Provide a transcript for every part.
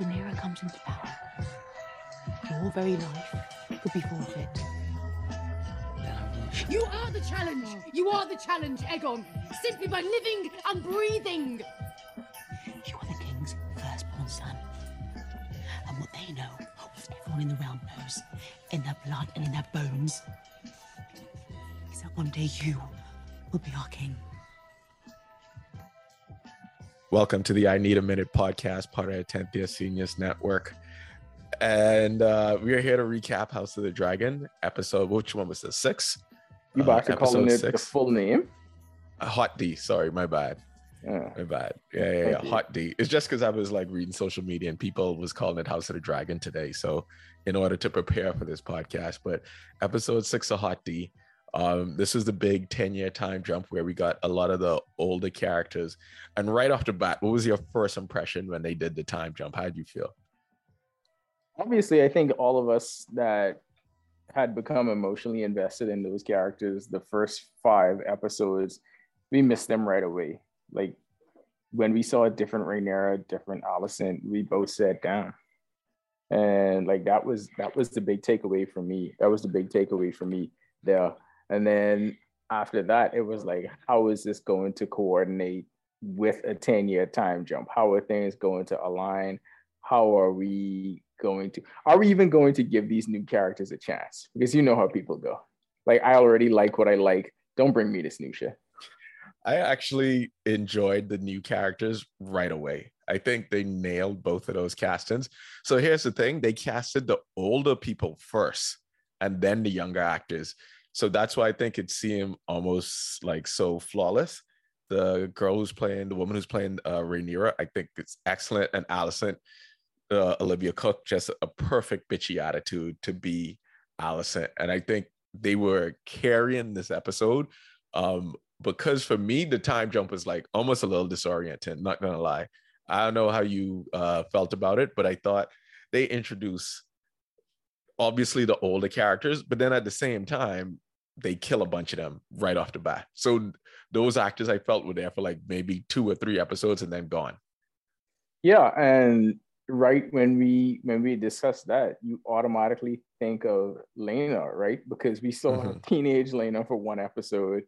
Rhaenyra comes into power, your very life could be forfeit. You are the challenge! You are the challenge, Aegon! Simply by living and breathing! You are the king's firstborn son. And what they know, what everyone in the realm knows, in their blood and in their bones, is that one day you will be our king. Welcome to the I Need a Minute podcast, part of Tenthia Seniors Network. And uh, we are here to recap House of the Dragon episode. Which one was this? Six? You about to calling episode it the full name? Hot D. Sorry, my bad. Yeah. My bad. Yeah, yeah, yeah. Hot D. It's just because I was like reading social media and people was calling it House of the Dragon today. So in order to prepare for this podcast, but episode six of Hot D. Um, this is the big 10 year time jump where we got a lot of the older characters. And right off the bat, what was your first impression when they did the time jump? How did you feel? Obviously, I think all of us that had become emotionally invested in those characters, the first five episodes, we missed them right away. Like when we saw a different Rhaenyra, different Alicent, we both sat down. And like that was that was the big takeaway for me. That was the big takeaway for me there. And then after that, it was like, how is this going to coordinate with a 10 year time jump? How are things going to align? How are we going to, are we even going to give these new characters a chance? Because you know how people go. Like, I already like what I like. Don't bring me this new shit. I actually enjoyed the new characters right away. I think they nailed both of those castings. So here's the thing they casted the older people first and then the younger actors. So that's why I think it seemed almost like so flawless. The girl who's playing, the woman who's playing uh, Rhaenyra, I think it's excellent. And Alicent, uh, Olivia Cooke, just a perfect bitchy attitude to be Alicent. And I think they were carrying this episode um, because for me, the time jump was like almost a little disorienting, not gonna lie. I don't know how you uh, felt about it, but I thought they introduced obviously the older characters, but then at the same time, they kill a bunch of them right off the bat. So those actors I felt were there for like maybe two or three episodes and then gone. Yeah. And right when we when we discuss that, you automatically think of Laena, right? Because we saw Mhm. teenage Laena for one episode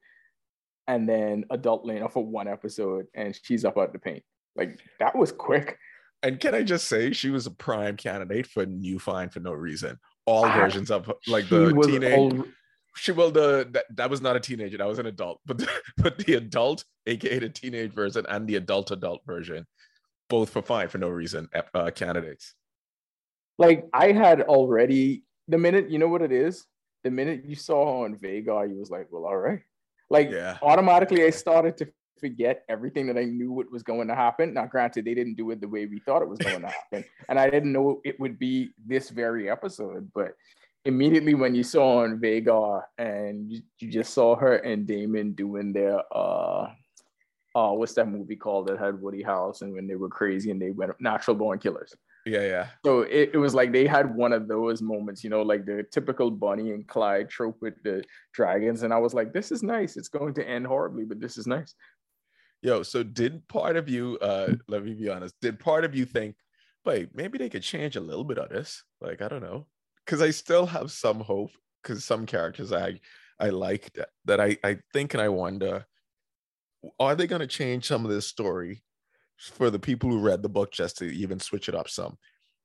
and then adult Laena for one episode, and she's up out the paint. Like that was quick. And can I just say she was a prime candidate for new fine for no reason. All Ah, versions of like the teenage she well the that, that was not a teenager that was an adult but the, but the adult aka the teenage version and the adult adult version both for fine for no reason uh, candidates like I had already the minute you know what it is. The minute you saw her on Vhagar, you was like, well, all right. Like Yeah. automatically, I started to forget everything that I knew what was going to happen. Now, granted, they didn't do it the way we thought it was going to happen, and I didn't know it would be this very episode. But immediately when you saw on Vhagar and you, you just saw her and Daemon doing their uh uh what's that movie called that had Woody Harrelson when they were crazy and they went natural born killers. yeah yeah So it, it was like they had one of those moments, you know, like the typical Bonnie and Clyde trope with the dragons. And I was like, this is nice. It's going to end horribly, but this is nice. yo so did part of you uh let me be honest did part of you think wait maybe they could change a little bit of this like i don't know because i still have some hope because some characters i i like that, that i i think and i wonder are they going to change some of this story for the people who read the book just to even switch it up some?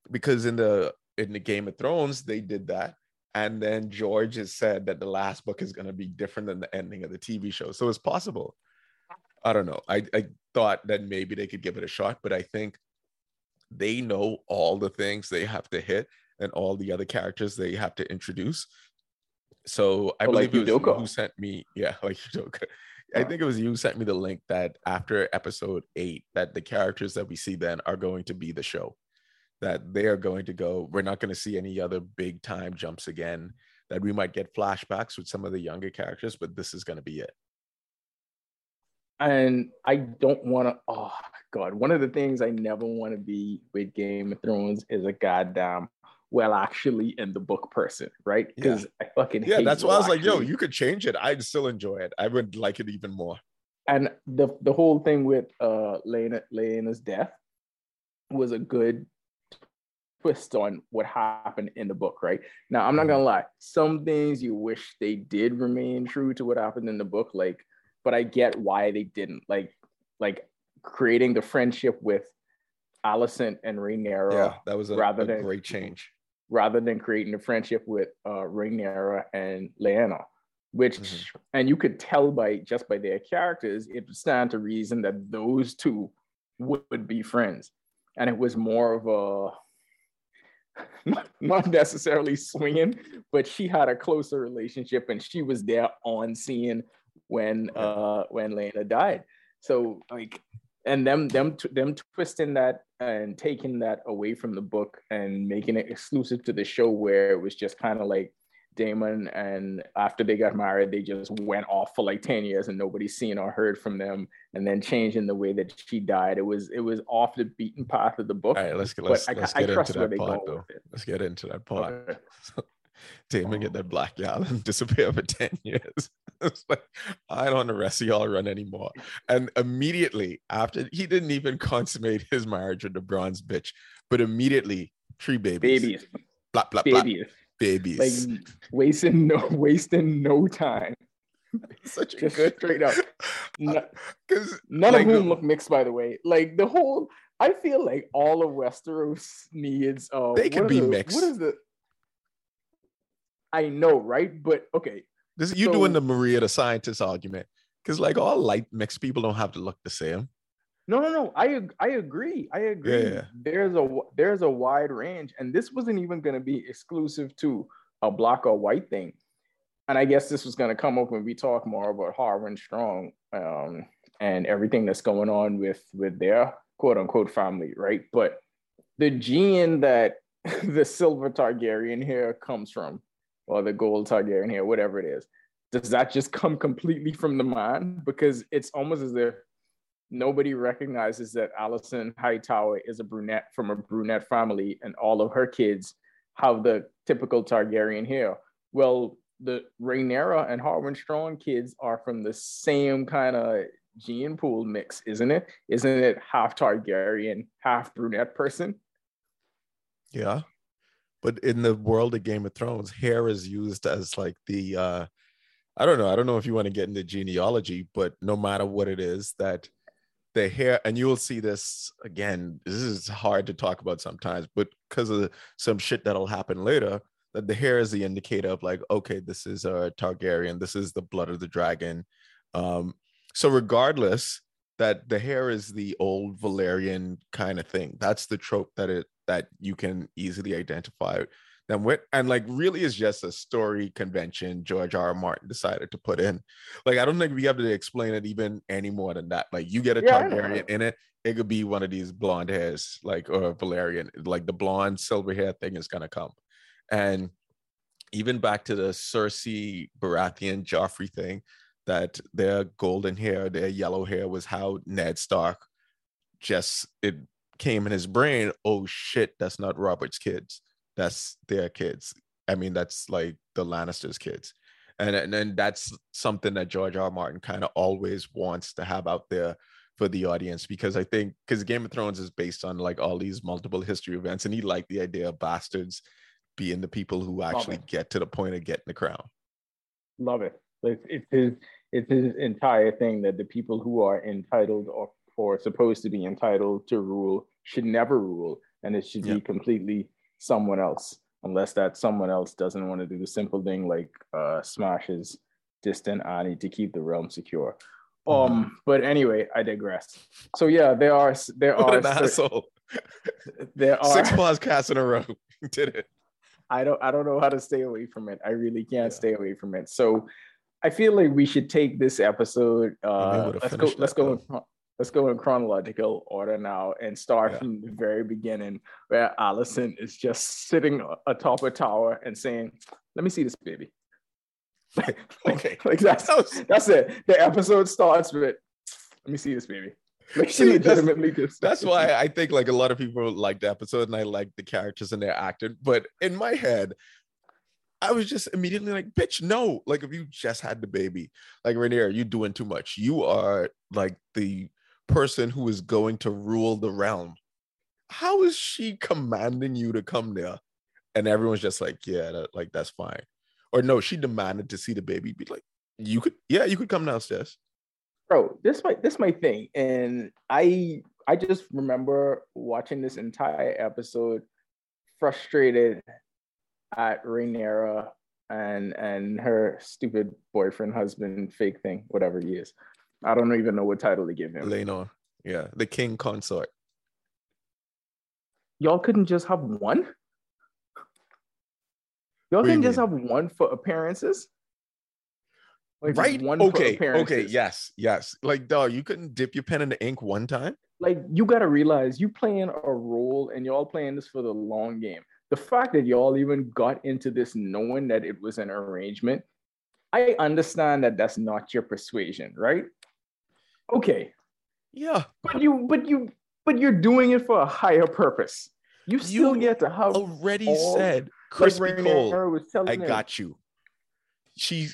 Because in the in the game of thrones they did that and then george has said that the last book is going to be different than the ending of the tv show so it's possible. I don't know. I i thought that maybe they could give it a shot but i think they know all the things they have to hit and all the other characters they have to introduce so i Oh, like believe it was you who sent me yeah like. I think it was you who sent me the link that after episode eight, that the characters that we see then are going to be the show. That they are going to go. We're not going to see any other big time jumps again. That we might get flashbacks with some of the younger characters, but this is going to be it. And I don't want to, oh God, one of the things I never want to be with Game of Thrones is a goddamn, well, actually in the book person, right? Because I fucking Yeah, that's why I was well, like, yo, you could change it. I'd still enjoy it. I would like it even more. and the the whole thing with uh Laena Laena's death was a good twist on what happened in the book, right? Now, I'm not gonna lie, some things you wish they did remain true to what happened in the book, like, but I get why they didn't. Like, like creating the friendship with Alicent and Rhaenyra. Yeah, that was a, rather a than great change. Rather than creating a friendship with uh, Rhaenyra and Lyanna, which Mhm. and you could tell by just by their characters, it would stand to reason that those two would be friends, and it was more of a not, not necessarily swinging, but she had a closer relationship, and she was there on scene when uh when Laena died. So like and them them them twisting that and taking that away from the book and making it exclusive to the show where it was just kind of like Daemon and after they got married they just went off for like 10 years and nobody's seen or heard from them and then changing the way that she died it was it was off the beaten path of the book All right, let's get let's, I, let's I get trust into that part though. Let's get into that part. Okay. Daemon get that black gal and disappear for 10 years. it's like, I don't want the rest y'all run anymore. And immediately after, he didn't even consummate his marriage with the bronze bitch, but immediately, three babies. babies Blah, blah, blah. babies Babies. like wasting no wasting no time Such a just good. straight up Because None like, of whom look mixed, by the way. Like the whole, I feel like all of Westeros needs. Uh, They can be the- mixed. What is the? I know, right? But okay, this, you so- doing the Maria the scientist argument. Because like all light mixed people don't have to look the same. no, no, no. I I agree. I agree. Yeah. There's a there's a wide range, and this wasn't even going to be exclusive to a black or white thing. And I guess this was going to come up when we talk more about Harwin Strong um, and everything that's going on with with their quote unquote family, right? But the gene that the silver Targaryen hair comes from, or the gold Targaryen hair, whatever it is, does that just come completely from the mind? Because it's almost as if nobody recognizes that Alicent Hightower is a brunette from a brunette family, and all of her kids have the typical Targaryen hair. Well, the Rhaenyra and Harwin Strong kids are from the same kind of gene pool mix, isn't it? Isn't it half Targaryen, half brunette person? Yeah. But in the world of Game of Thrones, hair is used as like the uh I don't know, I don't know if you want to get into genealogy, but no matter what it is that the hair and you'll see this again, this is hard to talk about sometimes, but because of some shit that'll happen later, that the hair is the indicator of like, okay, this is a Targaryen, this is the blood of the dragon. Um, so regardless, that the hair is the old Valyrian kind of thing. That's the trope that it that you can easily identify them with. And like really is just a story convention George R. R. Martin decided to put in. Like I don't think we have to explain it even any more than that. Like you get a Yeah, Targaryen in it, it could be one of these blonde hairs, like or Valyrian, like the blonde silver hair thing is gonna come. And even back to the Cersei Baratheon Joffrey thing, that their golden hair, their yellow hair was how Ned Stark just it came in his brain. Oh shit, that's not Robert's kids. That's their kids. I mean, that's like the Lannisters' kids. And and then that's something that George R. R. Martin kind of always wants to have out there for the audience because I think because Game of Thrones is based on like all these multiple history events, and he liked the idea of bastards being the people who actually get to the point of getting the crown. Love it. It's, it's his it's his entire thing that the people who are entitled or or supposed to be entitled to rule should never rule, and it should Yeah. be completely someone else, unless that someone else doesn't want to do the simple thing like uh, smash his distant Ani to keep the realm secure. Mm-hmm. Um, but anyway, I digress. So yeah, there are there What are an asshole! there are Six podcasts in a row. Did it? I don't I don't know how to stay away from it. I really can't Yeah. stay away from it. So I feel like we should take this episode. Uh, let's go. Let's go. In, let's go in chronological order now and start Yeah. from the very beginning, where Alicent is just sitting atop a tower and saying, "Let me see this baby." Like, Okay. like that's that's it. The episode starts with, "Let me see this baby." Like she that's- legitimately just. That's why I think like a lot of people like the episode and I like the characters and their acting. But in my head, I was just immediately like, bitch, no. Like if you just had the baby, like Rhaenyra, you're doing too much. You are like the person who is going to rule the realm. how is she commanding you to come there? And everyone's just like, yeah, that, like that's fine. Or no, she demanded to see the baby. Be like, you could, yeah, you could come downstairs. Bro, this my this my thing. And I I just remember watching this entire episode frustrated at Rhaenyra and and her stupid boyfriend, husband, fake thing, whatever he is. I don't even know what title to give him. Laenor. Yeah, the king consort. Y'all couldn't just have one? Y'all What can just mean? have one for appearances? Like, right? one for Okay. Okay. Yes. Yes. Like, dog, you couldn't dip your pen in the ink one time. like you got to realize you playing a role and y'all playing this for the long game. The fact that y'all even got into this knowing that it was an arrangement, I understand that that's not your persuasion, right? Okay, Yeah. but you, but you, but you're doing it for a higher purpose. You still You get to have Already said, crispy cold. I got you. She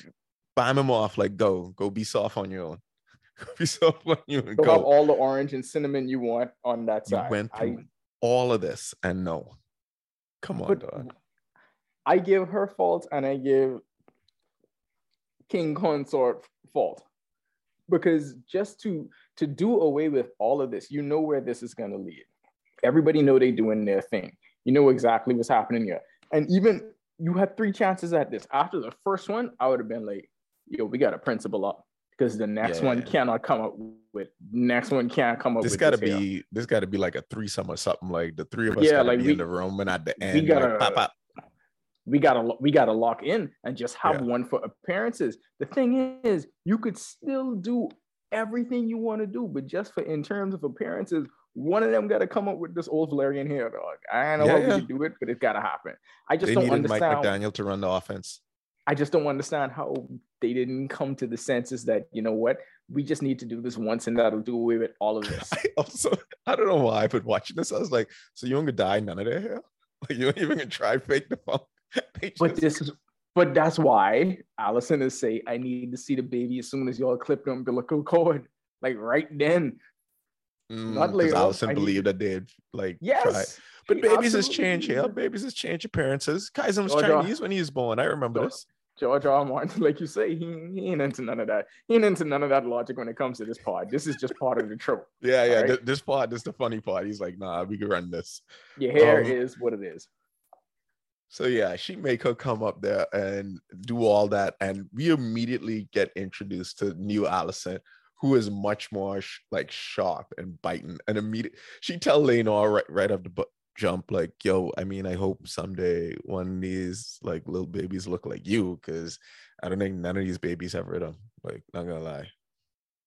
bam him off like, go, go be soft on your own. Go be soft on you and You'll have all the orange and cinnamon you want on that side. You went I- through all of this and no. Come on, but dog. I give her fault and I give King Consort fault because just to to do away with all of this, you know where this is going to lead. Everybody know they doing their thing. You know exactly what's happening here, and even you had three chances at this. After the first one, I would have been like, "Yo, we got a principal up." Because the next one cannot come up with next one can't come up This with gotta here. be this gotta be like a threesome or something. Like the three of us Yeah, gotta like be we- in the room and at the we gotta- like, pop, pop. we gotta we gotta lock in and just have Yeah. one for appearances. The thing is, you could still do everything you want to do, but just for in terms of appearances, one of them got to come up with this old Valyrian hair dog. I don't know Yeah, how yeah. we can do it, but it's gotta happen. I just They don't needed Mike understand. McDaniel to run the offense. I just don't understand how they didn't come to the senses that you know what we just need to do this once and that'll do away with all of this. I also I don't know why, but watching this, I was like, so you ain't gonna dye none of their hair? Like you ain't even gonna try fake the phone. They But this is but that's why Alicent is say I need to see the baby as soon as y'all clip the umbilical cord. Like right then. Mm, not later. Alicent I need- believed that they'd like try. Yes. But babies has changed it. Babies has changed appearances. Kaizen was R. Chinese when he was born. I remember this. George R. Martin, like you say, he, he ain't into none of that. He ain't into none of that logic when it comes to this pod. This is just part of the trope. Yeah, yeah. Alright. th- this part, this the funny part. He's like, nah, we can run this. Your hair Um, is what it is. So yeah, she make her come up there and do all that, and we immediately get introduced to new Alicent, who is much more sh- like sharp and biting. And immediate, she tell Laenor right right off the bu- jump, like, "Yo, I mean, I hope someday one of these like little babies look like you, because I don't think none of these babies have rhythm. Like, not gonna lie."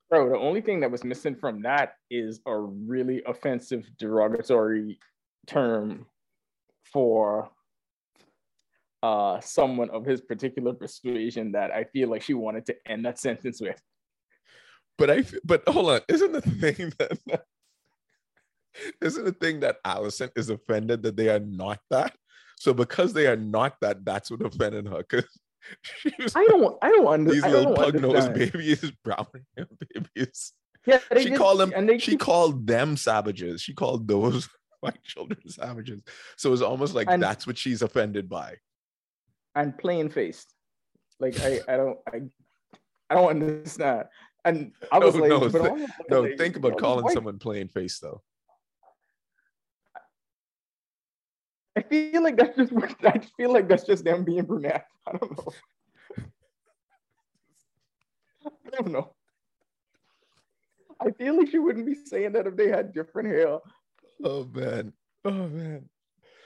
Bro, the only thing that was missing from that is a really offensive, derogatory term for uh someone of his particular persuasion that I feel like she wanted to end that sentence with. But i but hold on, isn't the thing that isn't the thing that Alicent is offended that they are not that? So because they are not that, that's what offended her. Because I don't I don't under, these I little pug nosed babies, brown babies. Yeah, She did- called them. and they She called them savages. She called those white children savages. So it's almost like And- that's what she's offended by. and plain faced. Like I, I don't I I don't understand. And I was No, like, no, th- No, think about calling white- someone plain faced though. I feel like that's just I feel like that's just them being brunette. I don't know. I don't know. I feel like she wouldn't be saying that if they had different hair. Oh man. Oh man.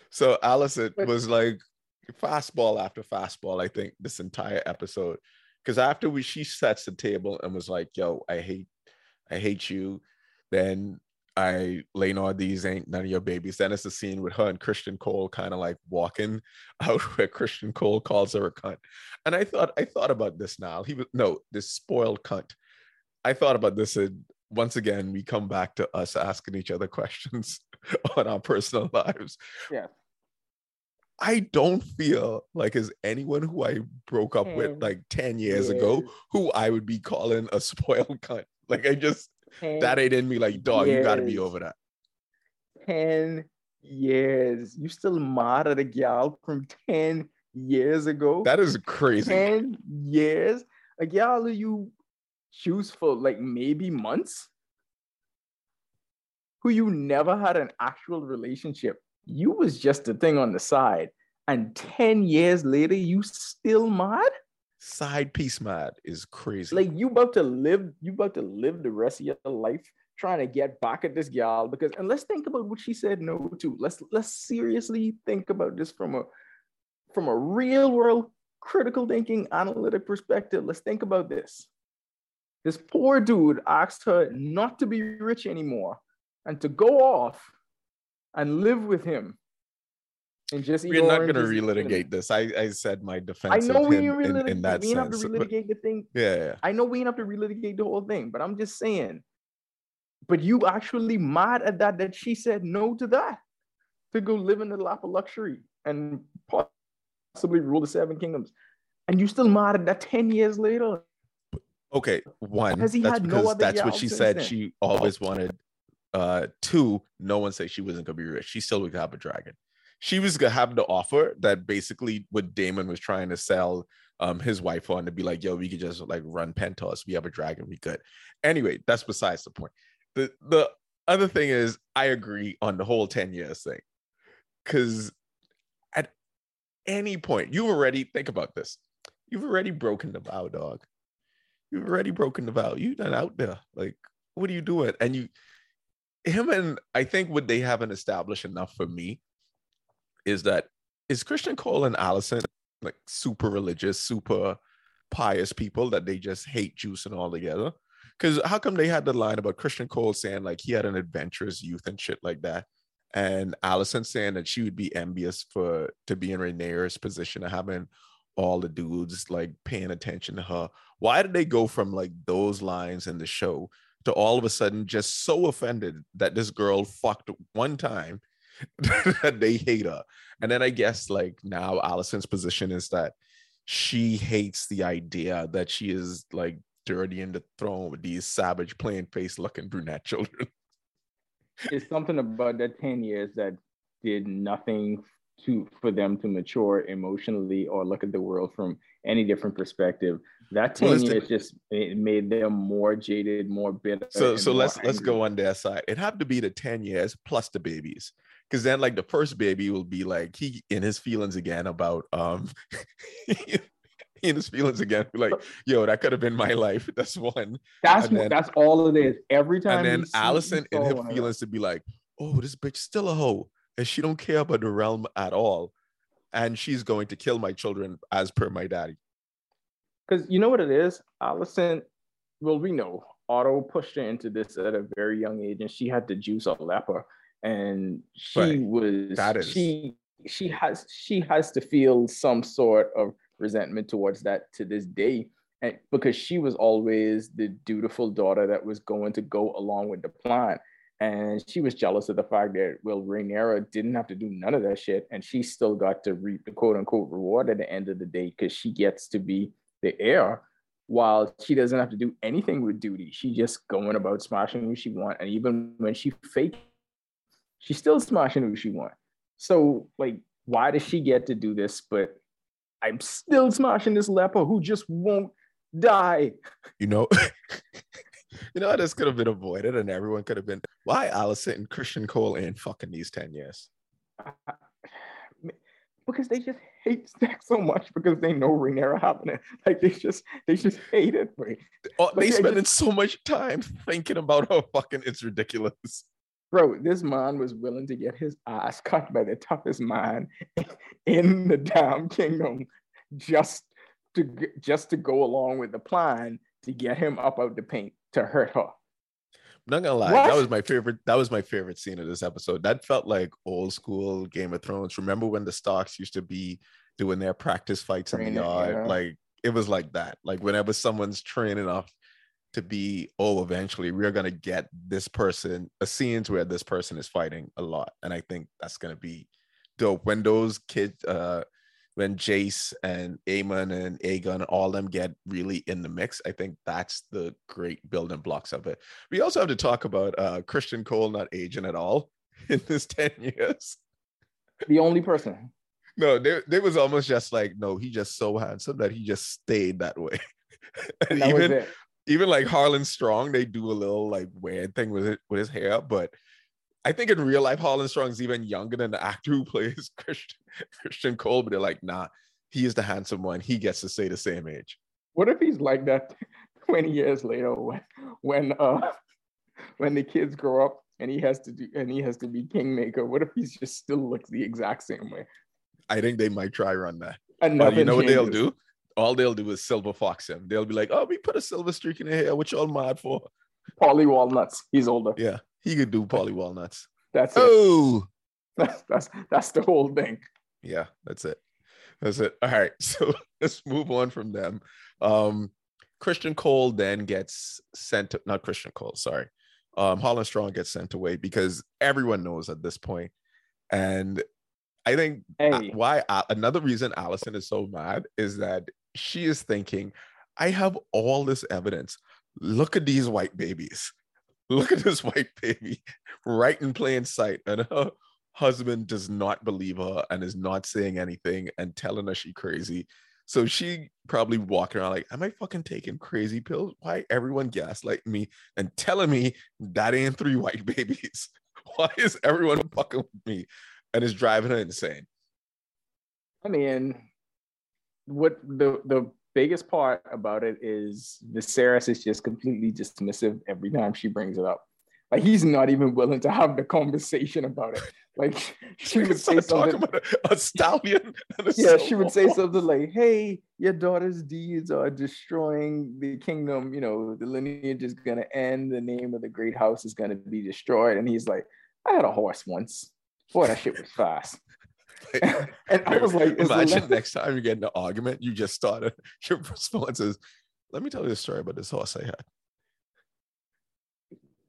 So Alicent But- was like fastball after fastball, I think, this entire episode. Because after we she sets the table and was like, yo, I hate, I hate you. Then I Laenor, these ain't none of your babies. Then it's the scene with her and Criston Cole kind of like walking out where Criston Cole calls her a cunt. And I thought, I thought about this now. He was no, this spoiled cunt. I thought about this and once again, we come back to us asking each other questions on our personal lives. Yeah. I don't feel like as anyone who I broke up with like 10 years ago who I would be calling a spoiled cunt. Like I just Ten- that ain't in me like dog, you gotta be over that. 10 years. You still mad at a gal from 10 years ago? That is crazy. 10 years? A gal who you choose for like maybe months? Who you never had an actual relationship. You was just a thing on the side. And 10 years later, you still mad? Side piece mad is crazy. Like you about to live, you about to live the rest of your life trying to get back at this gal because and let's think about what she said no to. Let's let's seriously think about this from a from a real world critical thinking analytic perspective. Let's think about this. This poor dude asked her not to be rich anymore and to go off and live with him. And just we're not going to relitigate this. I, I said my defense. I know we ain't relitigate. In, in that we ain't have to relitigate the thing. Yeah, yeah, I know we ain't have to relitigate the whole thing, but I'm just saying. But you actually mad at that that she said no to that to go live in the lap of luxury and possibly rule the seven kingdoms, and you still mad at that ten years later. Okay, one. Has he that's had because no that's what she said. Then? She always wanted. Uh, two. No one said she wasn't gonna be rich. She still would have a dragon she was gonna have the offer that basically what Daemon was trying to sell um his wife on to be like, yo, we could just like run Pentos. We have a dragon, we could. Anyway, that's besides the point. The the other thing is I agree on the whole 10 years thing. Cause at any point, you've already think about this. You've already broken the vow, dog. You've already broken the vow. You done out there. Like, what are you doing? And you him and I think what they haven't established enough for me is that is Criston Cole and Alicent like super religious, super pious people that they just hate juicing all together? Because how come they had the line about Criston Cole saying like he had an adventurous youth and shit like that, and Alicent saying that she would be envious for to be in Rhaenyra's position of having all the dudes like paying attention to her. Why did they go from like those lines in the show to all of a sudden just so offended that this girl fucked one time they hate her. And then I guess like now Alicent's position is that she hates the idea that she is like dirty in the throne with these savage, plain face looking brunette children. It's something about that 10 years that did nothing to for them to mature emotionally or look at the world from any different perspective. That 10 well, years just it made them more jaded, more bitter. So so let's angry. let's go on their side. It had to be the 10 years plus the babies because then like the first baby will be like he in his feelings again about um in his feelings again like yo that could have been my life that's one. That's then, that's all it is. Every time and then alicent in her feelings to be like oh this bitch still a hoe and she don't care about the realm at all and she's going to kill my children as per my daddy. Because you know what it is? Alicent well we know Otto pushed her into this at a very young age and she had to juice a leper and she right. was that is she she has she has to feel some sort of resentment towards that to this day and because she was always the dutiful daughter that was going to go along with the plan and she was jealous of the fact that well Rhaenyra didn't have to do none of that shit and she still got to reap the quote unquote reward at the end of the day because she gets to be the heir while she doesn't have to do anything with duty she just going about smashing who she want and even when she fake she's still smashing who she wants. So, like, why does she get to do this? But I'm still smashing this leper who just won't die. You know, you know, this could have been avoided, and everyone could have been why Alicent and Criston Cole in fucking these 10 years. because they just hate sex so much because they know Rhaenyra happening. Like they just they just hate it. Oh, they spending just... so much time thinking about how fucking it's ridiculous. Bro, this man was willing to get his ass cut by the toughest man in the damn kingdom just to just to go along with the plan to get him up out the paint to hurt her. I'm not gonna lie, what? that was my favorite. That was my favorite scene of this episode. That felt like old school Game of Thrones. Remember when the Starks used to be doing their practice fights in the yard? Yeah. Like it was like that. Like whenever someone's training off to be oh eventually we're going to get this person a scenes where this person is fighting a lot and i think that's going to be dope when those kids uh when jace and aemond and aegon all them get really in the mix i think that's the great building blocks of it we also have to talk about uh criston cole not aging at all in this 10 years. The only person. No, they, they was almost just like, no, he just so handsome that he just stayed that way. and That even. Even like Harwin Strong, they do a little like weird thing with it with his hair, but I think in real life, Harwin Strong's even younger than the actor who plays Criston Criston Cole, but they're like, nah, he is the handsome one. He gets to stay the same age. What if he's like that 20 years later when when uh when the kids grow up and he has to do and he has to be kingmaker? What if he's just still looks the exact same way? I think they might try run that. And But you know what they'll do? All they'll do is silver fox him. They'll be like, oh, we put a silver streak in the hair. What y'all mad for? Paulie Walnuts. He's older. Yeah, he could do Paulie Walnuts. That's it. Oh, That's that's that's the whole thing. yeah, that's it. That's it. All right, so let's move on from them. Um, Criston Cole then gets sent. To, not Criston Cole, sorry. Um, Harwin Strong gets sent away because everyone knows at this point, and I think uh, Hey, why uh, another reason Alicent is so mad is that she is thinking, I have all this evidence. Look at these white babies. Look at this white baby right in plain sight. And her husband does not believe her and is not saying anything and telling her she crazy. So she probably walking around like, Am I fucking taking crazy pills? Why everyone gaslighting me and telling me that ain't three white babies? Why is everyone fucking with me? And is driving her insane. I mean, what the the biggest part about it is Viserys is just completely dismissive every time she brings it up. Like he's not even willing to have the conversation about it. Like she would say something. about a, a stallion. a Yeah, she would say something like, "Hey, your daughter's deeds are destroying the kingdom. You know, the lineage is gonna end. The name of the great house is gonna be destroyed." And he's like, "I had a horse once. Boy, that shit was fast." and I was like, is the Imagine next time you get in an argument, you just started. Your response is, "Let me tell you a story about this horse I had."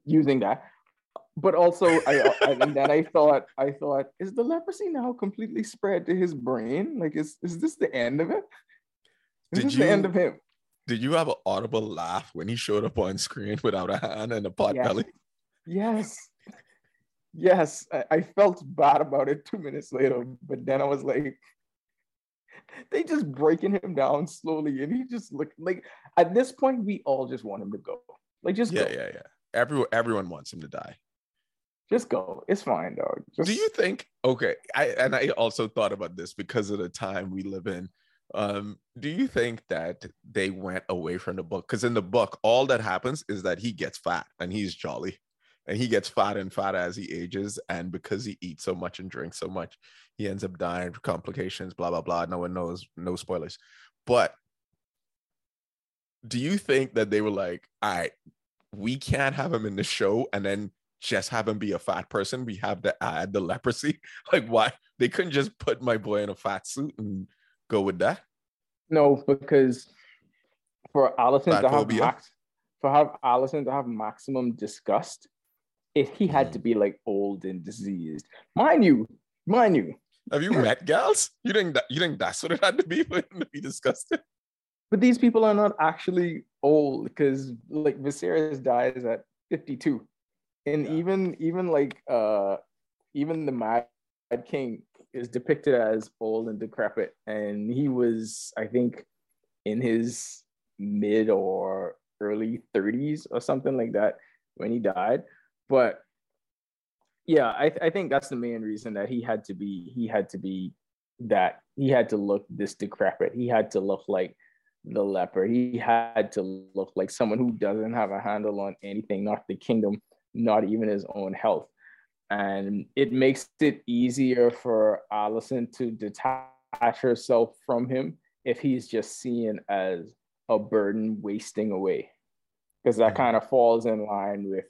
using that. But also, I, I and then I thought, I thought, is the leprosy now completely spread to his brain? Like, is is this the end of it? Is Did this the end of him? Did you have an audible laugh when he showed up on screen without a hand and a pot Yes. belly? Yes. Yes. I, I felt bad about it two minutes later, but then I was like, they just breaking him down slowly. And he just looked like at this point, we all just want him to go. Like, just Yeah, go. yeah, yeah. Everyone, everyone wants him to die. Just go. It's fine, dog. Just, Do you think? Okay, I and I also thought about this because of the time we live in. Um, do you think that they went away from the book? Because in the book, all that happens is that he gets fat and he's jolly, and he gets fat and fat as he ages, and because he eats so much and drinks so much, he ends up dying from complications. Blah blah blah. No one knows. No spoilers. But do you think that they were like, all right, we can't have him in the show and then just have him be a fat person. We have to add the leprosy. Like, why they couldn't just put my boy in a fat suit and go with that? No, because for Alicent to have max, for have Alicent to have maximum disgust, if he had to be like old and diseased, mind you, mind you. Have you met gals? You think that you think that's what it had to be for him to be disgusted? But these people are not actually old because like Viserys dies at 52. And Yeah. even even like uh even the Mad King is depicted as old and decrepit. And he was, I think, in his mid or early 30s or something like that when he died. But yeah, I, I think that's the main reason that he had to be he had to be that he had to look this decrepit. He had to look like the leper. He had to look like someone who doesn't have a handle on anything, not the kingdom, not even his own health. And it makes it easier for Alicent to detach herself from him if he's just seen as a burden wasting away. Because that Mhm. kind of falls in line with,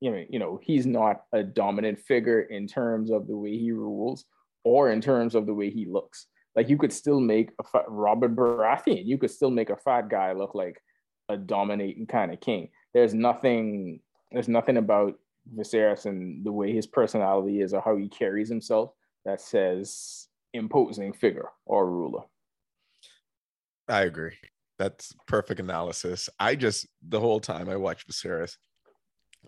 you know, you know, he's not a dominant figure in terms of the way he rules or in terms of the way he looks. Like you could still make a fat, Robert Baratheon, you could still make a fat guy look like a dominating kind of king. There's nothing, there's nothing about Viserys and the way his personality is or how he carries himself that says imposing figure or ruler. I agree. That's perfect analysis. I just the whole time I watched Viserys,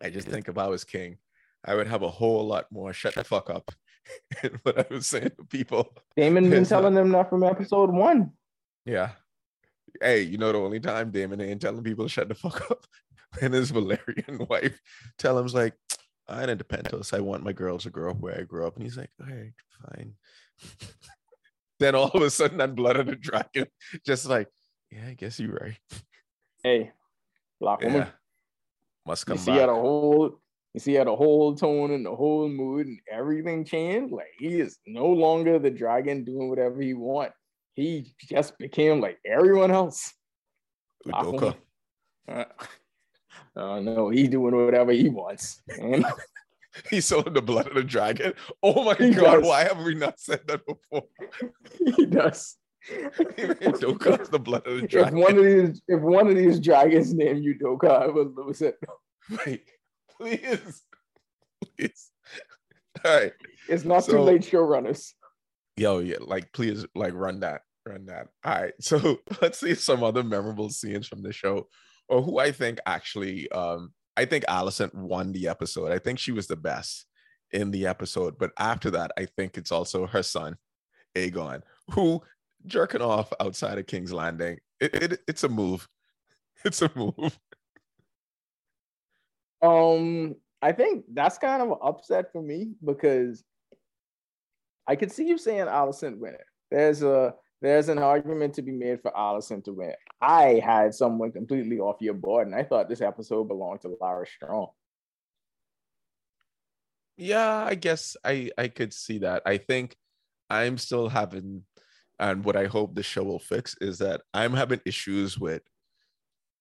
I just think if I was king, I would have a whole lot more shut the fuck up what I was saying to people. Daemon been telling them that from episode one. Yeah. Hey, you know the only time Daemon ain't telling people to shut the fuck up and his Valerian wife tell him's like, I ain't Pentos. I want my girls to grow up where I grew up. And he's like, all right, fine. then all of a sudden that blood of the dragon, just like, yeah, I guess you're right. Hey, black woman. Yeah. Must You come see how the back. whole you see how the whole tone and the whole mood and everything changed. Like he is no longer the dragon doing whatever he want. He just became like everyone else. Udoka. Uh, uh, no, he doing whatever he wants. He sold the blood of the dragon. Oh my He god, does. why have we not said that before? he does. The blood of the If one of these, if one of these dragons named Udoka, I would lose it. Wait, please. Please. All right. It's not too So- late, showrunners. Yo, yeah, like please, like run that, run that. All right. So let's see some other memorable scenes from the show, or who I think actually um I think Alicent won the episode. I think she was the best in the episode. But after that, I think it's also her son, Aegon, who jerking off outside of King's Landing. It, it it's a move. It's a move. Um, I think that's kind of an upset for me because I could see you saying Alicent win it. There's a there's an argument to be made for Alicent to win. I had someone completely off your board, and I thought this episode belonged to Larys Strong. Yeah, I guess I I could see that. I think I'm still having, and what I hope the show will fix is that I'm having issues with,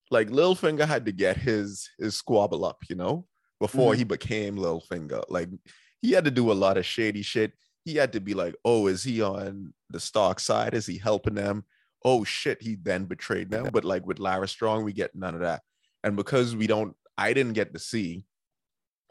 like Littlefinger had to get his his squabble up, you know, before Mhm. he became Littlefinger. Like he had to do a lot of shady shit. He had to be like, oh, is he on the Stark side? Is he helping them? Oh shit, he then betrayed them. But like with Larys Strong, we get none of that. And because we don't, I didn't get to see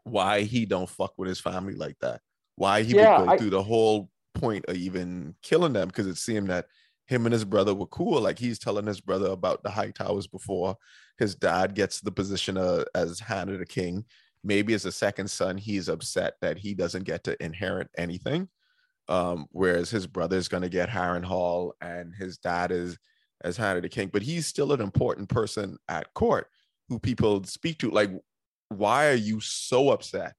why he don't fuck with his family like that. Why he Yeah, would go I- through the whole point of even killing them because it seemed that him and his brother were cool. Like he's telling his brother about the Hightowers before his dad gets the position of, as hand of the king. Maybe as a second son, he's upset that he doesn't get to inherit anything. Um, whereas his brother's gonna get Harrenhal and his dad is as hand of the king, but he's still an important person at court who people speak to. Like, why are you so upset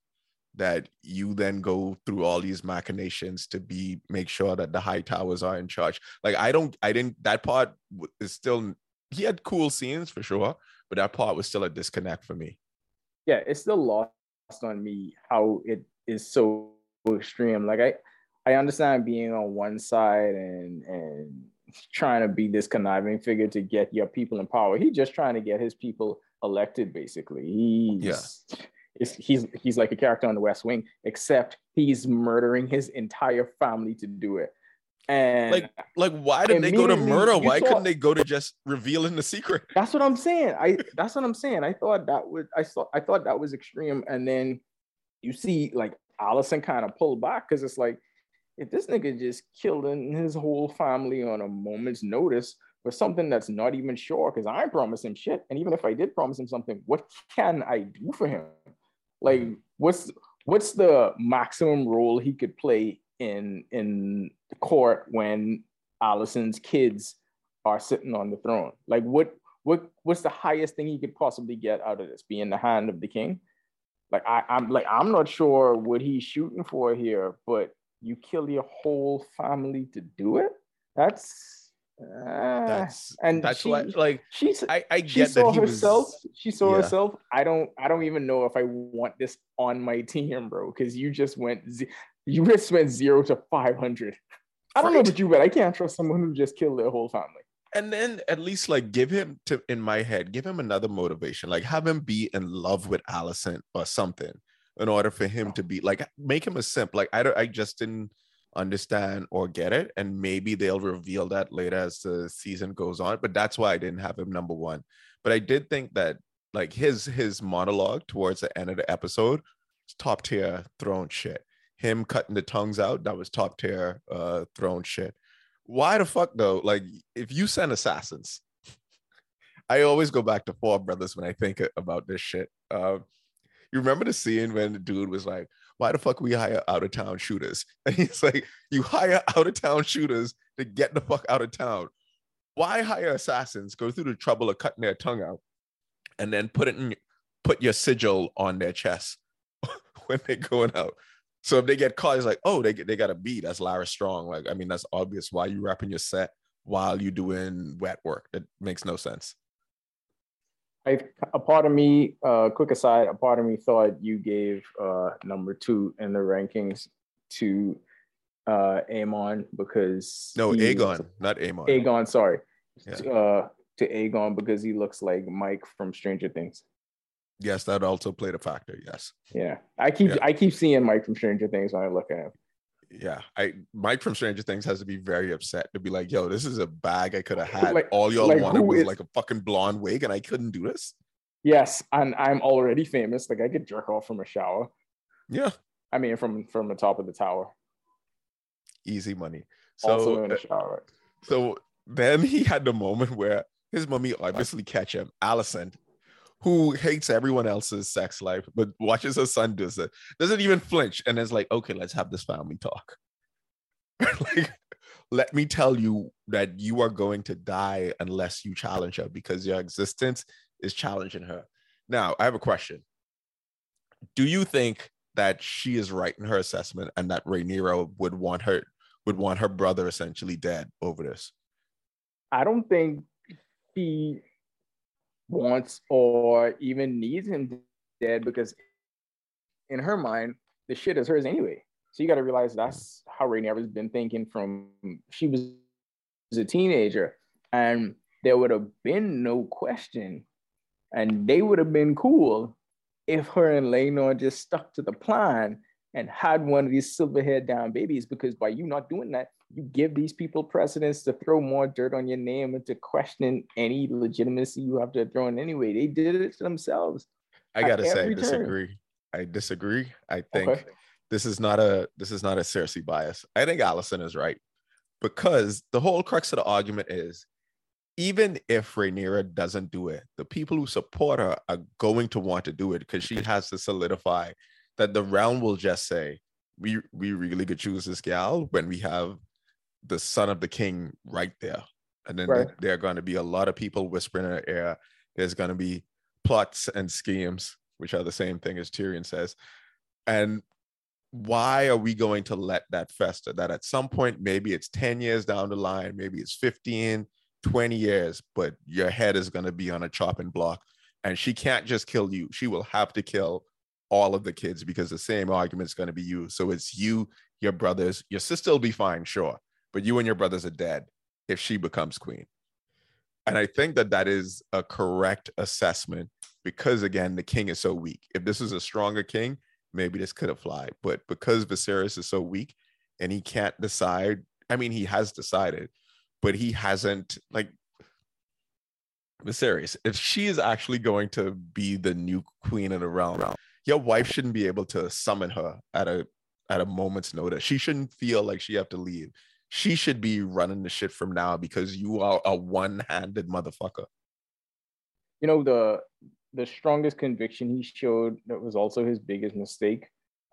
that you then go through all these machinations to be make sure that the Hightowers are in charge? Like, I don't, I didn't. That part is still. He had cool scenes for sure, but that part was still a disconnect for me. yeah, it's still lost on me how it is so extreme. Like I, I understand being on one side and and trying to be this conniving figure to get your people in power. He's just trying to get his people elected, basically. He's Yeah. It's, he's he's like a character on the West Wing, except he's murdering his entire family to do it. And Like, like, why did they go to murder? Why saw- couldn't they go to just revealing the secret? that's what I'm saying. I that's what I'm saying. I thought that would I saw I thought that was extreme. And then you see like Alicent kind of pull back because it's like if this nigga just killed his whole family on a moment's notice for something that's not even sure, because I promised him shit. And even if I did promise him something, what can I do for him? Like what's what's the maximum role he could play in in court when Alicent's kids are sitting on the throne? Like what what what's the highest thing he could possibly get out of this? Be in the hand of the king? Like I, I'm like I'm not sure what he's shooting for here, but you kill your whole family to do it? That's uh, That's and that's she, why. Like, she's I I she get saw that he herself. was. She saw Yeah. herself. I don't. I don't even know if I want this on my team, bro. Because you just went. You just went zero to five hundred. I don't know Right. about you, but I can't trust someone who just killed their whole family. and then at least like give him to in my head give him another motivation like have him be in love with alicent or something in order for him to be like make him a simp like i don't i just didn't understand or get it and maybe they'll reveal that later as the season goes on but that's why i didn't have him number one but i did think that like his his monologue towards the end of the episode top tier throne shit him cutting the tongues out that was top tier uh throne shit why the fuck though? Like, if you send assassins, I always go back to Four Brothers when I think about this shit. Uh, You remember the scene when the dude was like, "Why the fuck we hire out of town shooters?" And he's like, "You hire out of town shooters to get the fuck out of town. Why hire assassins? Go through the trouble of cutting their tongue out, and then put it in, put your sigil on their chest when they're going out." So if they get caught, it's like, oh, they they got a beat. That's Larys Strong. Like, I mean, that's obvious. Why you wrapping your set while you doing wet work? It makes no sense. I, a part of me, uh, quick aside, a part of me thought you gave uh, number two in the rankings to uh, Aemond because no, he- Aegon, not Aemond. Aegon, sorry, Yeah. to, uh, to Aegon because he looks like Mike from Stranger Things. Yes, that also played a factor. Yes. Yeah, I keep Yeah. I keep seeing Mike from Stranger Things when I look at him. Yeah. I Mike from Stranger Things has to be very upset to be like, yo, this is a bag I could have had. Like- All y'all like, wanted was is- like a fucking blonde wig, and I couldn't do this. Yes, and I'm already famous. Like I could jerk off from a shower. Yeah. I mean, from from the top of the tower. Easy money. also in the eh, shower. So then he had the moment where his mommy obviously catch him, Alicent, who hates everyone else's sex life, but watches her son do it, doesn't even flinch, and is like, okay, let's have this family talk. like, let me tell you that you are going to die unless you challenge her because your existence is challenging her. Now, I have a question. Do you think that she is right in her assessment and that Rhaenyra would want her would want her brother essentially dead over this? I don't think he wants or even needs him dead because in her mind, the shit is hers anyway. So you got to realize that's how Rhaenyra's been thinking from she was a teenager, and there would have been no question, and they would have been cool if her and Laenor just stuck to the plan and had one of these silver haired down babies. Because by you not doing that, you give these people precedence to throw more dirt on your name and to question any legitimacy you have to throw in anyway. They did it to themselves. I gotta say, turn. disagree. I disagree. I think Okay. this is not a this is not a Cersei bias. I think Alicent is right because the whole crux of the argument is even if Rhaenyra doesn't do it, the people who support her are going to want to do it because she has to solidify that the realm will just say, we we really could choose this gal when we have the son of the king right there. And then Right. there, are going to be a lot of people whispering in her ear. There's going to be plots and schemes, which are the same thing as Tyrion says. And why are we going to let that fester? That at some point, maybe it's 10 years down the line, maybe it's 15, 20 years, but your head is going to be on a chopping block. And she can't just kill you. She will have to kill all of the kids because the same argument is going to be used. So it's you, your brothers, your sister will be fine, sure, but you and your brothers are dead if she becomes queen. And I think that that is a correct assessment because, again, the king is so weak. If this is a stronger king, maybe this could have flied. But because Viserys is so weak and he can't decide, I mean, he has decided, but he hasn't, like, Viserys, if she is actually going to be the new queen of the realm, your wife shouldn't be able to summon her at a at a moment's notice. She shouldn't feel like she have to leave. She should be running the shit from now because you are a one-handed motherfucker. You know, the the strongest conviction he showed that was also his biggest mistake,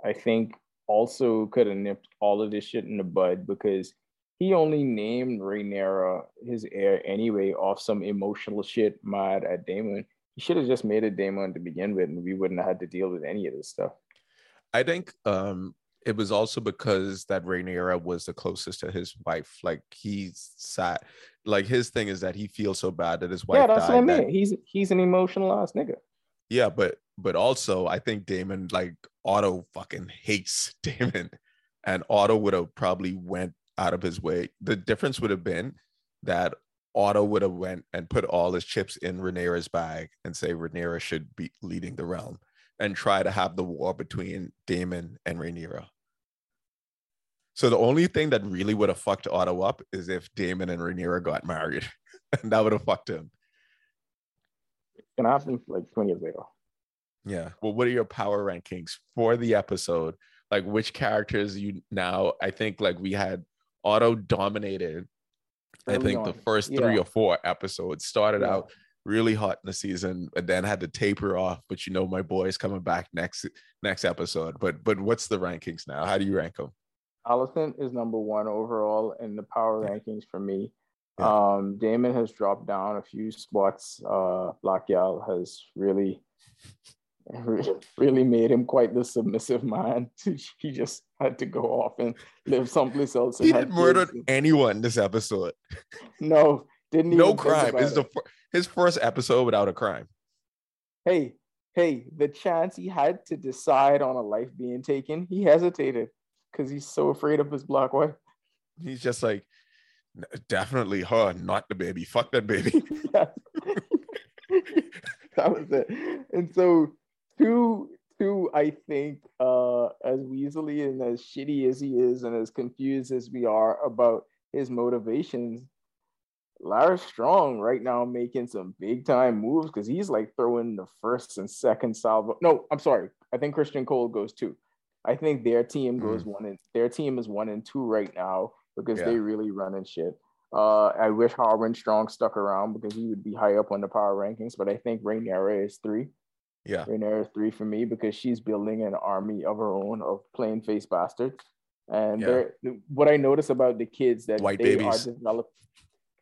I think also could have nipped all of this shit in the bud because he only named Rhaenyra his heir anyway off some emotional shit mad at Daemon. He should have just made it Daemon to begin with, and we wouldn't have had to deal with any of this stuff. I think um it was also because that Rhaenyra was the closest to his wife. Like he sat, like his thing is that he feels so bad that his wife yeah, that's died. what I that- mean. He's he's an emotional ass nigga. Yeah, but but also I think Daemon like Otto fucking hates Daemon, and Otto would have probably went out of his way. The difference would have been that Otto would have went and put all his chips in Rhaenyra's bag and say Rhaenyra should be leading the realm, and try to have the war between Daemon and Rhaenyra. So the only thing that really would have fucked Otto up is if Daemon and Rhaenyra got married, and that would have fucked him. It's gonna happen like 20 years later. Yeah. Well, what are your power rankings for the episode? Like which characters you now? I think like we had Otto dominated. I think the first three Yeah. or four episodes started Yeah. out really hot in the season, and then had to taper off. But you know, my boy is coming back next next episode. But but what's the rankings now? How do you rank them? Alicent is number one overall in the power rankings for me. Yeah. Um, Daemon has dropped down a few spots. Uh, Black Gal has really, really made him quite the submissive man. he just had to go off and live someplace else. He didn't murder anyone this episode. No, didn't. No crime. Is the his first episode without a crime. Hey, hey, the chance he had to decide on a life being taken, he hesitated because he's so afraid of his black wife. He's just like, definitely her, not the baby. Fuck that baby. that was it. And so two two, I think, uh, as Weasley and as shitty as he is and as confused as we are about his motivations, Larys Strong right now making some big time moves because he's like throwing the first and second salvo. No, I'm sorry. I think Criston Cole goes two. I think their team goes mm. one and their team is one and two right now because yeah. they really running shit. Uh, I wish Harwin Strong stuck around because he would be high up on the power rankings, but I think Rhaenyra is three. Yeah. Is three for me because she's building an army of her own of plain face bastards. And yeah. what I notice about the kids that white they babies. are developing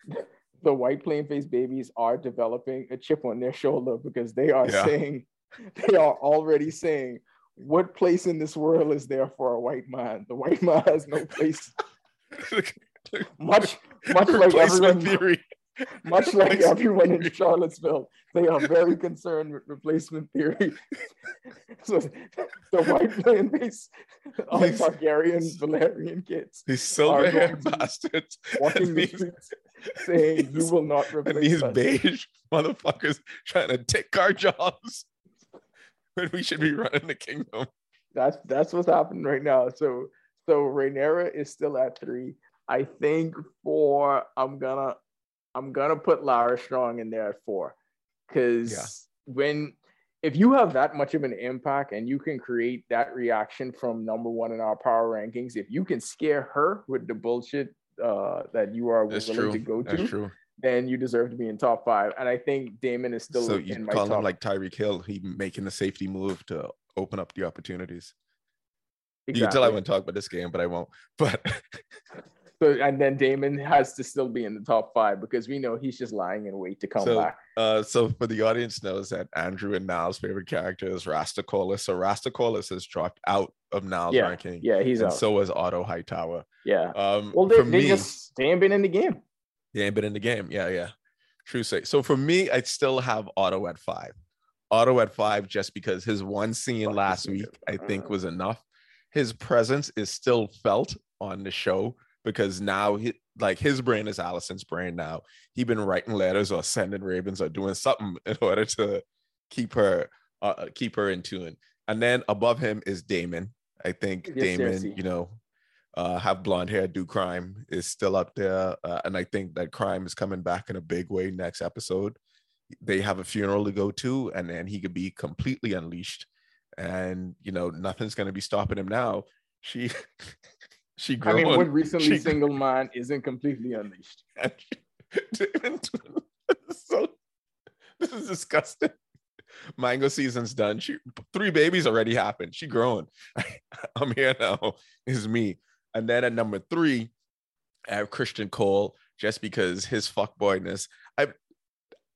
the white plain face babies are developing a chip on their shoulder because they are yeah. saying they are already saying what place in this world is there for a white man? The white man has no place. much, much like everyone, theory. Much like everyone in Charlottesville, they are very concerned with replacement theory. so the white plain face of Targaryen Valyrian kids. These silver haired bastards. Walking the streets saying you will not replace and these us. beige motherfuckers trying to take our jobs when we should be running the kingdom. That's that's what's happening right now. So so Rhaenyra is still at three. I think four. I'm gonna I'm gonna put Larys Strong in there at four, because yeah. when if you have that much of an impact and you can create that reaction from number one in our power rankings, if you can scare her with the bullshit uh, that you are That's willing true. to go to, then you deserve to be in top five. And I think Daemon is still so you call him like Tyreek Hill, he making the safety move to open up the opportunities. Exactly. You can tell I wouldn't talk about this game, but I won't. But so and then Daemon has to still be in the top five because we know he's just lying in wait to come so, back. Uh, so for the audience knows that Andrew and Niall's favorite character is Rastacolis. So Rastacolis has dropped out of Niall's yeah, ranking. Yeah, he's and out. so is Otto Hightower. Yeah. Um, well, they, they me, just they ain't been in the game. They ain't been in the game. Yeah, yeah. True say. So for me, I still have Otto at five. Otto at five, just because his one scene last week, I think, was enough. His presence is still felt on the show because now he like his brand is Alicent's brand now. He been writing letters or sending ravens or doing something in order to keep her uh, uh keep her in tune. And then above him is Daemon. I think yes, Daemon, yes, you know, uh, have blonde hair, do crime is still up there, uh, and I think that crime is coming back in a big way next episode. They have a funeral to go to, and then he could be completely unleashed, and you know nothing's gonna be stopping him now. She, she. Grown, I mean, what recently she, single man isn't completely unleashed. so this is disgusting. Mango season's done. She three babies already happened. She grown. I'm here now. Is me. And then at number three, I have Criston Cole, just because his fuckboyness. I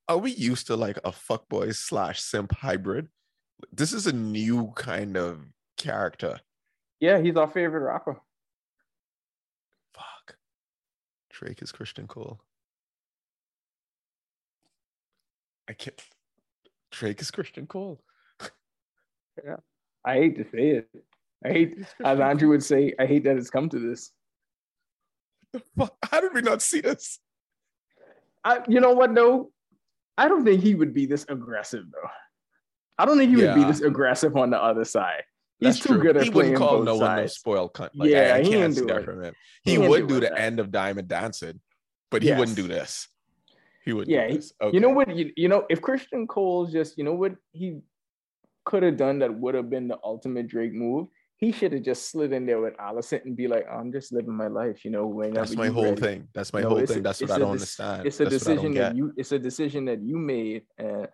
are we used to like a fuckboy slash simp hybrid? This is a new kind of character. Yeah, he's our favorite rapper. Fuck. Drake is Criston Cole. I can't. Drake is Criston Cole. yeah. I hate to say it. I hate, as Andrew would say, I hate that it's come to this. How did we not see this? I, you know what, though? I don't think he would be this aggressive, though. I don't think he yeah. would be this aggressive on the other side. He's too true. good at he playing wouldn't call both no sides. one no spoiled cunt. Like, yeah, I, I can't see that from him. He, he would do, do the that. end of Diamond Dancing, but he yes. wouldn't do this. He would. Yeah, okay. you know what? You, you know if Criston Cole's just, you know what he could have done that would have been the ultimate Drake move he should have just slid in there with Alicent and be like, oh, I'm just living my life, you know. Whenever That's my whole ready. thing. That's my No, whole a- thing. That's what I don't dec- understand. It's a That's what I don't decision that you. It's a decision that you made, and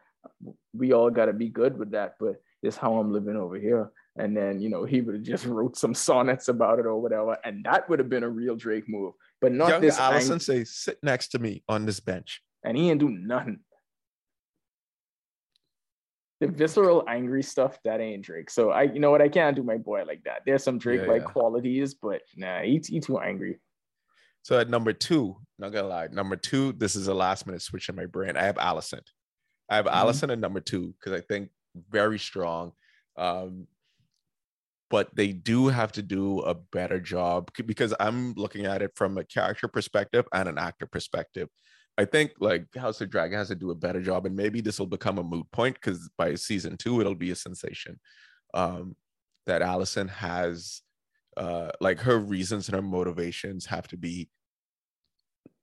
we all got to be good with that. But it's how I'm living over here. And then you know he would have just wrote some sonnets about it or whatever, and that would have been a real Drake move. But not Young this. Alicent ang- say, sit next to me on this bench. and he ain't do nothing. The visceral, angry stuff that ain't Drake. So I, you know what, I can't do my boy like that. There's some Drake like yeah. qualities, but nah, he, he too angry. So at number two, not gonna lie, number two, this is a last minute switch in my brain. I have Alicent. I have Mhm. Alicent at number two because I think very strong. Um, but they do have to do a better job because I'm looking at it from a character perspective and an actor perspective. I think like House of Dragon has to do a better job, and maybe this will become a moot point because by season two it'll be a sensation. Um, that Alicent has, uh, like her reasons and her motivations have to be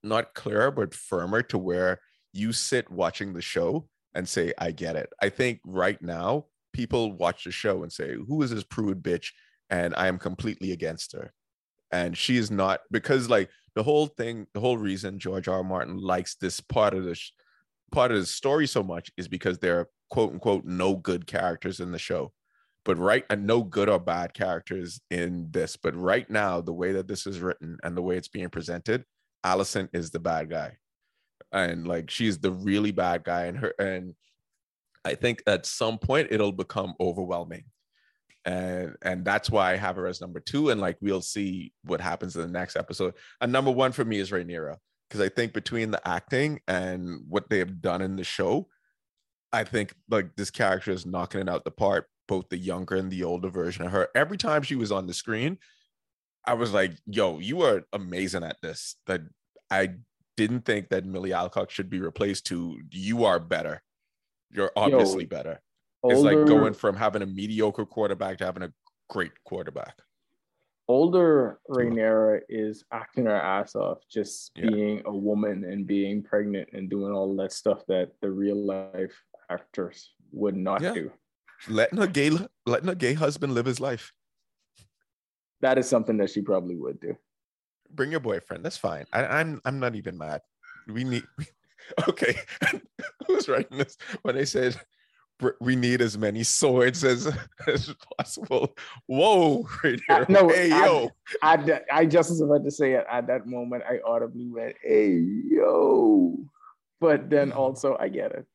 not clearer but firmer to where you sit watching the show and say, "I get it." I think right now people watch the show and say, "Who is this prude bitch?" and I am completely against her. And she is not because like the whole thing, the whole reason George R. R. Martin likes this part of the sh- part of the story so much is because there are quote unquote no good characters in the show. But right and no good or bad characters in this. But right now, the way that this is written and the way it's being presented, Alicent is the bad guy. And like she's the really bad guy, and her and I think at some point it'll become overwhelming. And and that's why I have her as number two. And like we'll see what happens in the next episode. And number one for me is Rhaenyra. Because I think between the acting and what they have done in the show, I think like this character is knocking it out the park, both the younger and the older version of her. Every time she was on the screen, I was like, yo, you are amazing at this. That I didn't think that Milly Alcock should be replaced to you are better. You're obviously better. It's like going from having a mediocre quarterback to having a great quarterback. older hmm. Rhaenyra is acting her ass off, just Yeah. being a woman and being pregnant and doing all that stuff that the real life actors would not Yeah. do. Letting a gay letting a gay husband live his life. That is something that she probably would do. Bring your boyfriend. That's fine. I, I'm I'm not even mad. We need okay. Who's writing this? When they said we need as many swords as as possible. Whoa, right here. no, hey I- yo. I, I just was about to say it at that moment. I audibly went, "Hey yo," but then also I get it.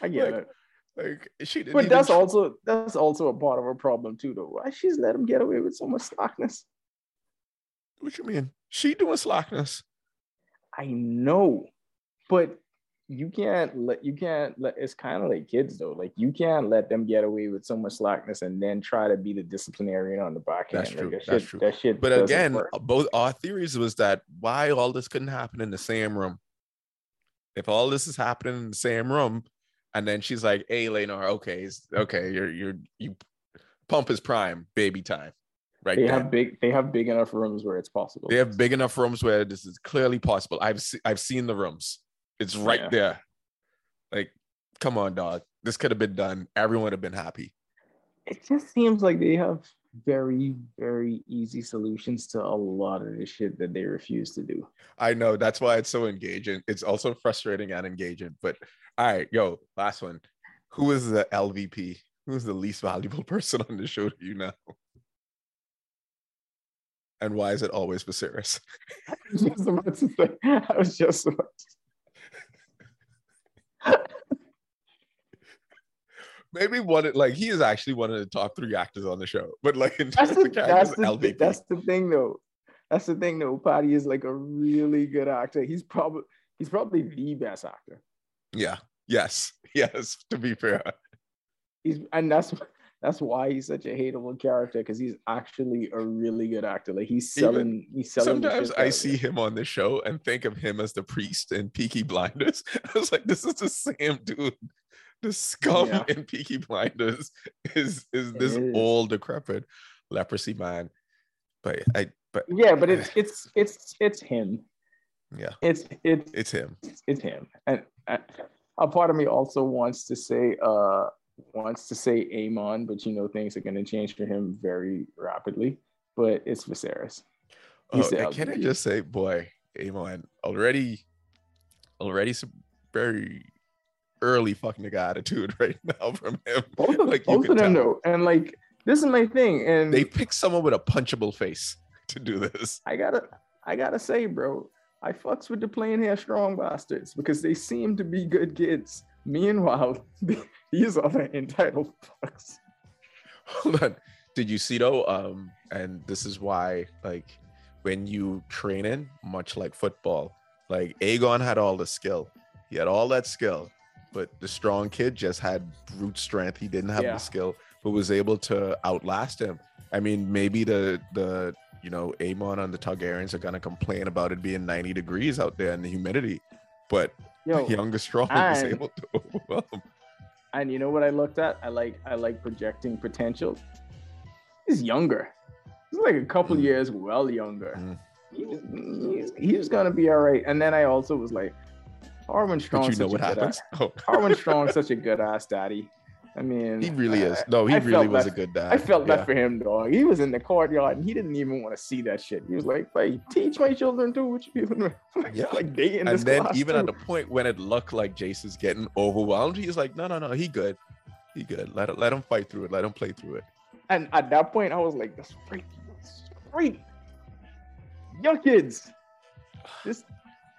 I get Like, it. Like she didn't But that's tr- also that's also a part of a problem too, though. Why she's let him get away with so much slackness? what you mean? She doing slackness. I know, but you can't let you can't let. It's kind of like kids though. Like you can't let them get away with so much slackness and then try to be the disciplinarian on the back end. That's Like, true, that that's shit- true. That shit. But again, work. Uh, both our theories was that why all this couldn't happen in the same room. If all this is happening in the same room, and then she's like, "Hey, Laenor, okay, okay, you're you're you pump is prime, baby time, right they there. have big. They have big enough rooms where it's possible. They have big enough rooms where this is clearly possible. I've se- I've seen the rooms. It's right Yeah. there. Like, come on, dog. This could have been done. Everyone would have been happy. It just seems like they have very very easy solutions to a lot of the shit that they refuse to do. I know that's why it's so engaging. It's also frustrating and engaging. But all right, yo, last one. Who is the LVP? Who's the least valuable person on the show to you now? And why is it always Viserys? I was just about to say. I was just about to Maybe one like he is actually one of the top three actors on the show. But like in that's terms the, of that's, characters, the, that's the thing though. That's the thing though. Paddy is like a really good actor. He's probably he's probably the best actor. yeah. Yes. Yes. To be fair. He's and that's that's why he's such a hateable character because he's actually a really good actor. Like he's Even- selling. he's selling. Sometimes I see him on the show and think of him as the priest in Peaky Blinders. I was like, this is the same dude. The scum Yeah. in Peaky Blinders is is this is. old decrepit leprosy man. But I but Yeah, but it's it's it's it's him. yeah, It's it's it's him. it's him. And uh, a part of me also wants to say, uh, wants to say Aemond, but you know things are going to change for him very rapidly. But it's Viserys. Oh, can I just say, boy, Aemond already, already some very early fucking nigga attitude right now from him. Both of, like, both of them tell. though, and like this is my thing. And they pick someone with a punchable face to do this. I gotta, I gotta say, bro, I fucks with the plain hair strong bastards because they seem to be good kids. Meanwhile, these are the entitled fucks. Hold on. Did you see though? Um, and this is why, like, when you train in, much like football, like Aegon had all the skill. He had all that skill, but the strong kid just had brute strength. He didn't have yeah. the skill, but was able to outlast him. I mean, maybe the the you know, Aemond and the Targaryens are gonna complain about it being 90 degrees out there and the humidity, but Yo, Younger Strong was able to overwhelm. And you know what I looked at? I like I like projecting potential. He's younger. He's like a couple mm. years well younger. Mm. He's, he's, he's gonna be all right. And then I also was like, Harwin Strong. But you know what happens? Ass, oh. Harwin Strong, such a good ass daddy. I mean, he really is. No, he I really was a good dad. I felt yeah. that for him, dog. He was in the courtyard and he didn't even want to see that shit. He was like, "Hey, teach my children too." What you doing? yeah, like they in And then even too. at the point when it looked like Jason's getting overwhelmed, he's like, "No, no, no, he good, he good. Let let him fight through it. Let him play through it." And at that point, I was like, "That's great, great, young kids." This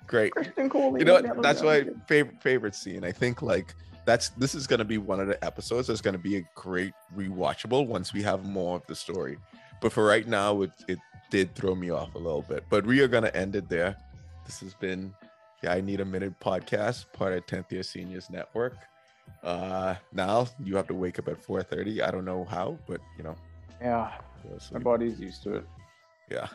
great. Criston Cole. You know, what? that's my favorite favorite scene. I think like that's this is going to be one of the episodes that's going to be a great rewatchable once we have more of the story. But for right now, it, it did throw me off a little bit. But we are going to end it there. This has been yeah, I need a minute podcast, part of 10th year seniors network. Uh now you have to wake up at 4:30. I don't know how, but you know. Yeah. My body's used to it. Yeah.